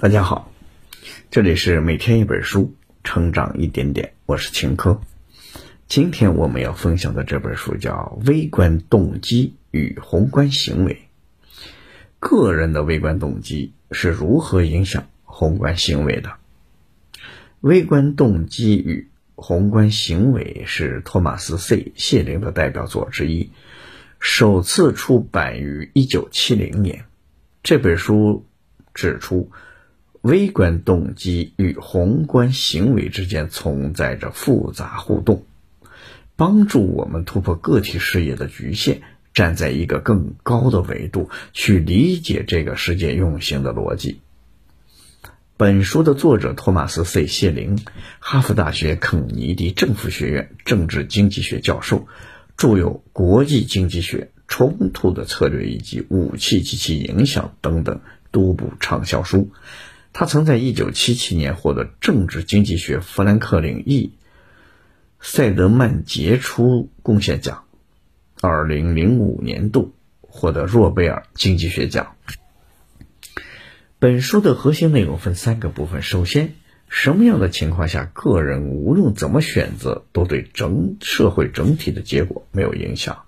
大家好，这里是每天一本书，成长一点点，我是秦科。今天我们要分享的这本书叫《微观动机与宏观行为》。个人的微观动机是如何影响宏观行为的？微观动机与宏观行为是托马斯 ·C· 谢灵的代表作之一，首次出版于一九七零年。这本书指出。微观动机与宏观行为之间存在着复杂互动，帮助我们突破个体视野的局限，站在一个更高的维度去理解这个世界运行的逻辑。本书的作者托马斯 ·C· 谢林，哈佛大学肯尼迪政府学院政治经济学教授，著有《国际经济学：冲突的策略以及武器及其影响》等等多部畅销书。他曾在1977年获得政治经济学富兰克林 ·E· 塞德曼杰出贡献奖，2005年度获得诺贝尔经济学奖。本书的核心内容分三个部分：首先，什么样的情况下个人无论怎么选择都对整社会整体的结果没有影响；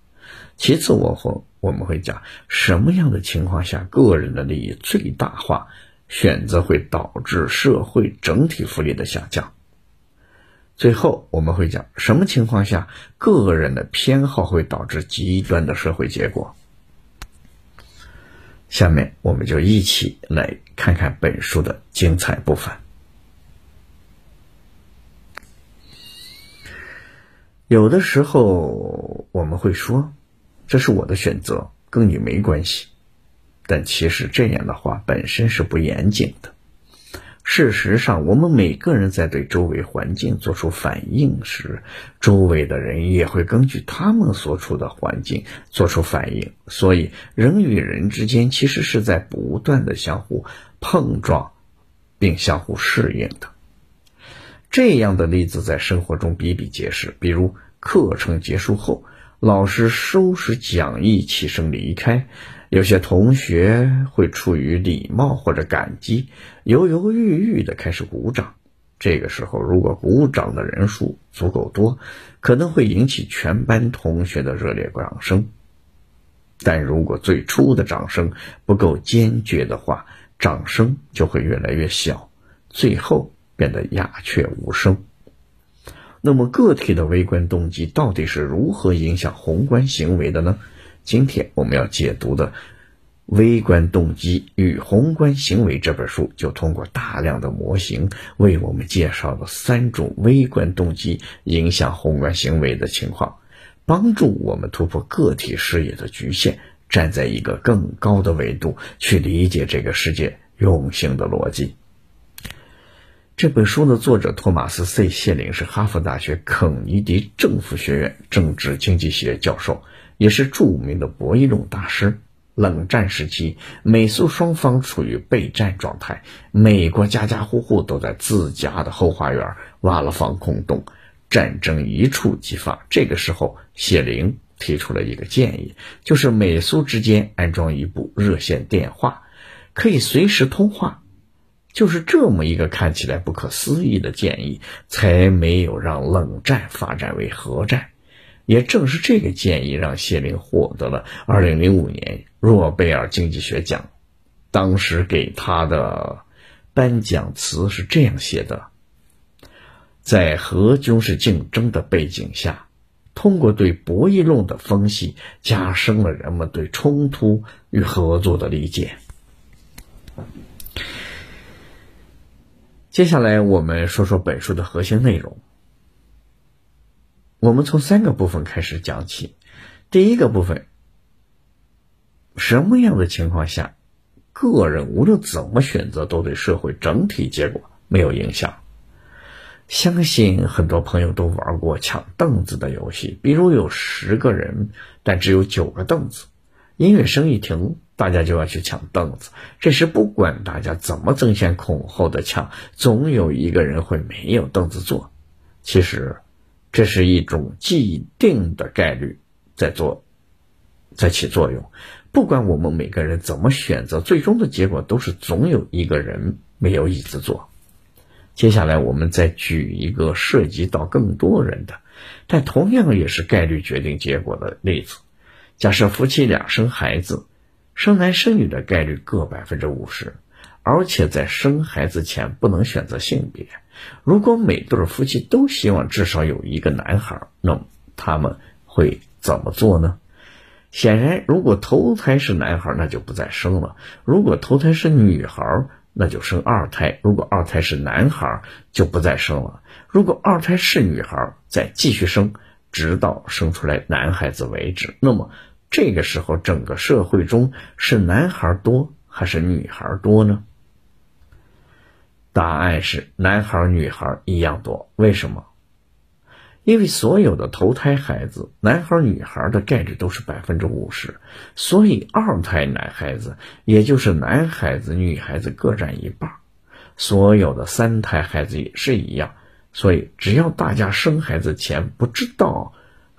其次，我会我们会讲什么样的情况下个人的利益最大化。选择会导致社会整体福利的下降。最后，我们会讲什么情况下个人的偏好会导致极端的社会结果。下面，我们就一起来看看本书的精彩部分。有的时候，我们会说：“这是我的选择，跟你没关系。”但其实这样的话本身是不严谨的。事实上，我们每个人在对周围环境做出反应时，周围的人也会根据他们所处的环境做出反应。所以，人与人之间其实是在不断的相互碰撞，并相互适应的。这样的例子在生活中比比皆是。比如，课程结束后，老师收拾讲义，起身离开。有些同学会出于礼貌或者感激，犹犹豫豫的开始鼓掌。这个时候，如果鼓掌的人数足够多，可能会引起全班同学的热烈掌声。但如果最初的掌声不够坚决的话，掌声就会越来越小，最后变得鸦雀无声。那么，个体的微观动机到底是如何影响宏观行为的呢？今天我们要解读的《微观动机与宏观行为》这本书，就通过大量的模型，为我们介绍了三种微观动机影响宏观行为的情况，帮助我们突破个体视野的局限，站在一个更高的维度去理解这个世界运行的逻辑。这本书的作者托马斯 ·C· 谢林是哈佛大学肯尼迪政府学院政治经济学教授。也是著名的博弈论大师。冷战时期，美苏双方处于备战状态，美国家家户户都在自家的后花园挖了防空洞，战争一触即发。这个时候，谢林提出了一个建议，就是美苏之间安装一部热线电话，可以随时通话。就是这么一个看起来不可思议的建议，才没有让冷战发展为核战。也正是这个建议，让谢林获得了2005年诺贝尔经济学奖。当时给他的颁奖词是这样写的：在核军事竞争的背景下，通过对博弈论的分析，加深了人们对冲突与合作的理解。接下来，我们说说本书的核心内容。我们从三个部分开始讲起。第一个部分，什么样的情况下，个人无论怎么选择，都对社会整体结果没有影响？相信很多朋友都玩过抢凳子的游戏，比如有十个人，但只有九个凳子，音乐声一停，大家就要去抢凳子。这时，不管大家怎么争先恐后的抢，总有一个人会没有凳子坐。其实。这是一种既定的概率在做，在起作用。不管我们每个人怎么选择，最终的结果都是总有一个人没有椅子坐。接下来我们再举一个涉及到更多人的，但同样也是概率决定结果的例子。假设夫妻俩生孩子，生男生女的概率各百分之五十，而且在生孩子前不能选择性别。如果每对夫妻都希望至少有一个男孩，那么他们会怎么做呢？显然，如果头胎是男孩，那就不再生了；如果头胎是女孩，那就生二胎；如果二胎是男孩，就不再生了；如果二胎是女孩，再继续生，直到生出来男孩子为止。那么。这个时候，整个社会中是男孩多还是女孩多呢？答案是男孩女孩一样多。为什么？因为所有的头胎孩子，男孩女孩的概率都是百分之五十，所以二胎男孩子也就是男孩子女孩子各占一半。所有的三胎孩子也是一样，所以只要大家生孩子前不知道。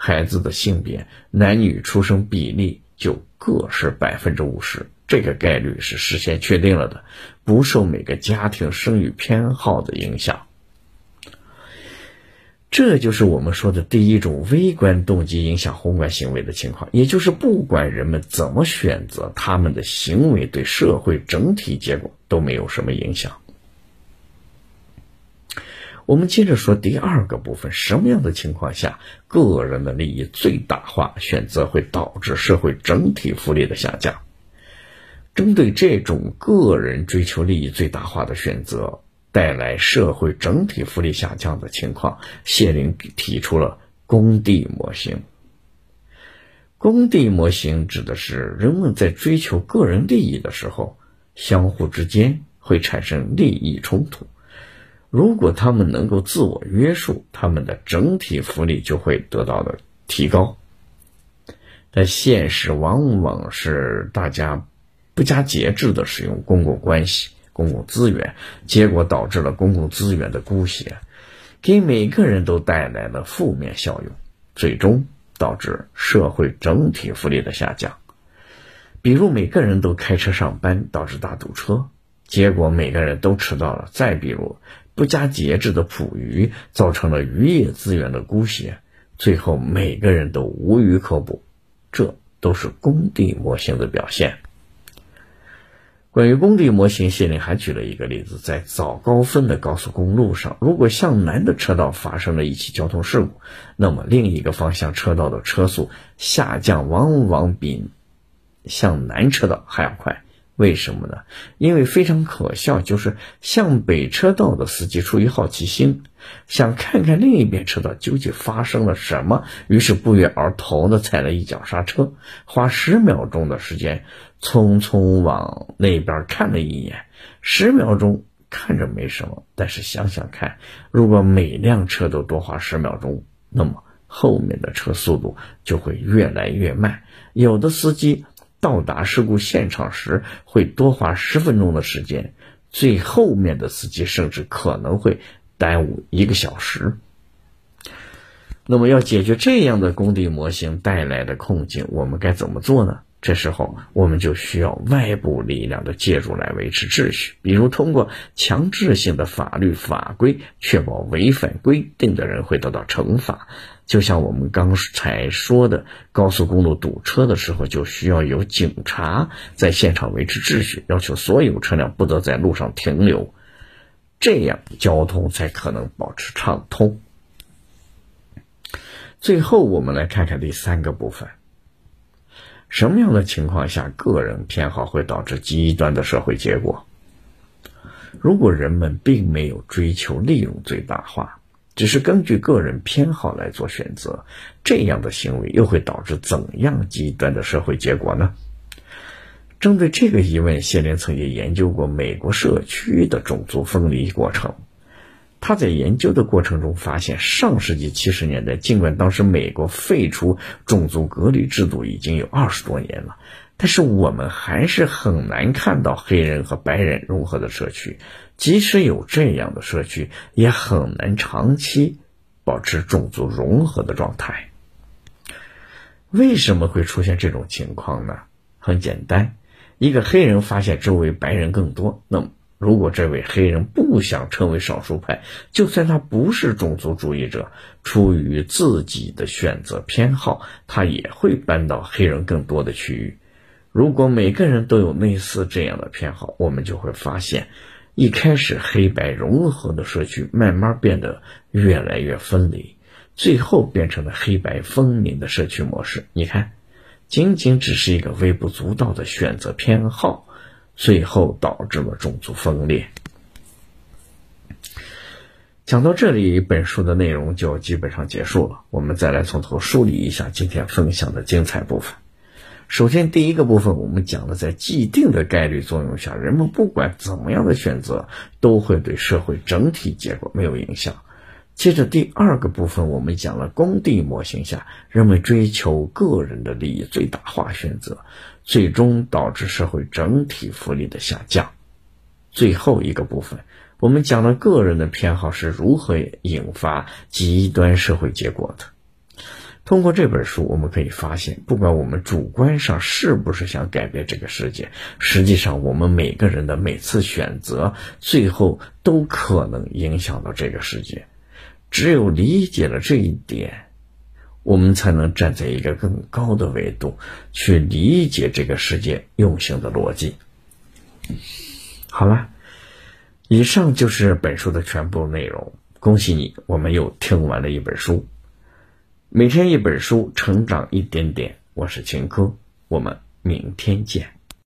孩子的性别、男女出生比例就各是百分之五十，这个概率是事先确定了的，不受每个家庭生育偏好的影响。这就是我们说的第一种微观动机影响宏观行为的情况，也就是不管人们怎么选择，他们的行为对社会整体结果都没有什么影响。我们接着说第二个部分，什么样的情况下个人的利益最大化选择会导致社会整体福利的下降？针对这种个人追求利益最大化的选择带来社会整体福利下降的情况，谢林提出了工地模型。工地模型指的是人们在追求个人利益的时候，相互之间会产生利益冲突。如果他们能够自我约束，他们的整体福利就会得到的提高。但现实往往是大家不加节制的使用公共关系、公共资源，结果导致了公共资源的姑息，给每个人都带来了负面效用，最终导致社会整体福利的下降。比如每个人都开车上班，导致大堵车，结果每个人都迟到了。再比如。不加节制的捕鱼，造成了渔业资源的枯竭，最后每个人都无鱼可捕，这都是工地模型的表现。关于工地模型，谢林还举了一个例子：在早高峰的高速公路上，如果向南的车道发生了一起交通事故，那么另一个方向车道的车速下降往往比向南车道还要快。为什么呢？因为非常可笑，就是向北车道的司机出于好奇心，想看看另一边车道究竟发生了什么，于是不约而同的踩了一脚刹车，花十秒钟的时间，匆匆往那边看了一眼。十秒钟看着没什么，但是想想看，如果每辆车都多花十秒钟，那么后面的车速度就会越来越慢。有的司机。到达事故现场时会多花十分钟的时间，最后面的司机甚至可能会耽误一个小时。那么，要解决这样的工地模型带来的困境，我们该怎么做呢？这时候，我们就需要外部力量的介入来维持秩序，比如通过强制性的法律法规，确保违反规定的人会得到惩罚。就像我们刚才说的，高速公路堵车的时候，就需要有警察在现场维持秩序，要求所有车辆不得在路上停留，这样交通才可能保持畅通。最后，我们来看看第三个部分：什么样的情况下，个人偏好会导致极端的社会结果？如果人们并没有追求利润最大化。只是根据个人偏好来做选择，这样的行为又会导致怎样极端的社会结果呢？针对这个疑问，谢林曾经研究过美国社区的种族分离过程。他在研究的过程中发现，上世纪七十年代，尽管当时美国废除种族隔离制度已经有二十多年了，但是我们还是很难看到黑人和白人融合的社区。即使有这样的社区，也很难长期保持种族融合的状态。为什么会出现这种情况呢？很简单，一个黑人发现周围白人更多，那么如果这位黑人不想成为少数派，就算他不是种族主义者，出于自己的选择偏好，他也会搬到黑人更多的区域。如果每个人都有类似这样的偏好，我们就会发现，一开始黑白融合的社区慢慢变得越来越分离，最后变成了黑白分明的社区模式。你看，仅仅只是一个微不足道的选择偏好。最后导致了种族分裂。讲到这里，本书的内容就基本上结束了。我们再来从头梳理一下今天分享的精彩部分。首先，第一个部分我们讲了，在既定的概率作用下，人们不管怎么样的选择，都会对社会整体结果没有影响。接着，第二个部分我们讲了工地模型下，人们追求个人的利益最大化选择。最终导致社会整体福利的下降。最后一个部分，我们讲了个人的偏好是如何引发极端社会结果的。通过这本书，我们可以发现，不管我们主观上是不是想改变这个世界，实际上我们每个人的每次选择，最后都可能影响到这个世界。只有理解了这一点。我们才能站在一个更高的维度去理解这个世界运行的逻辑。好了，以上就是本书的全部内容。恭喜你，我们又听完了一本书。每天一本书，成长一点点。我是秦科，我们明天见。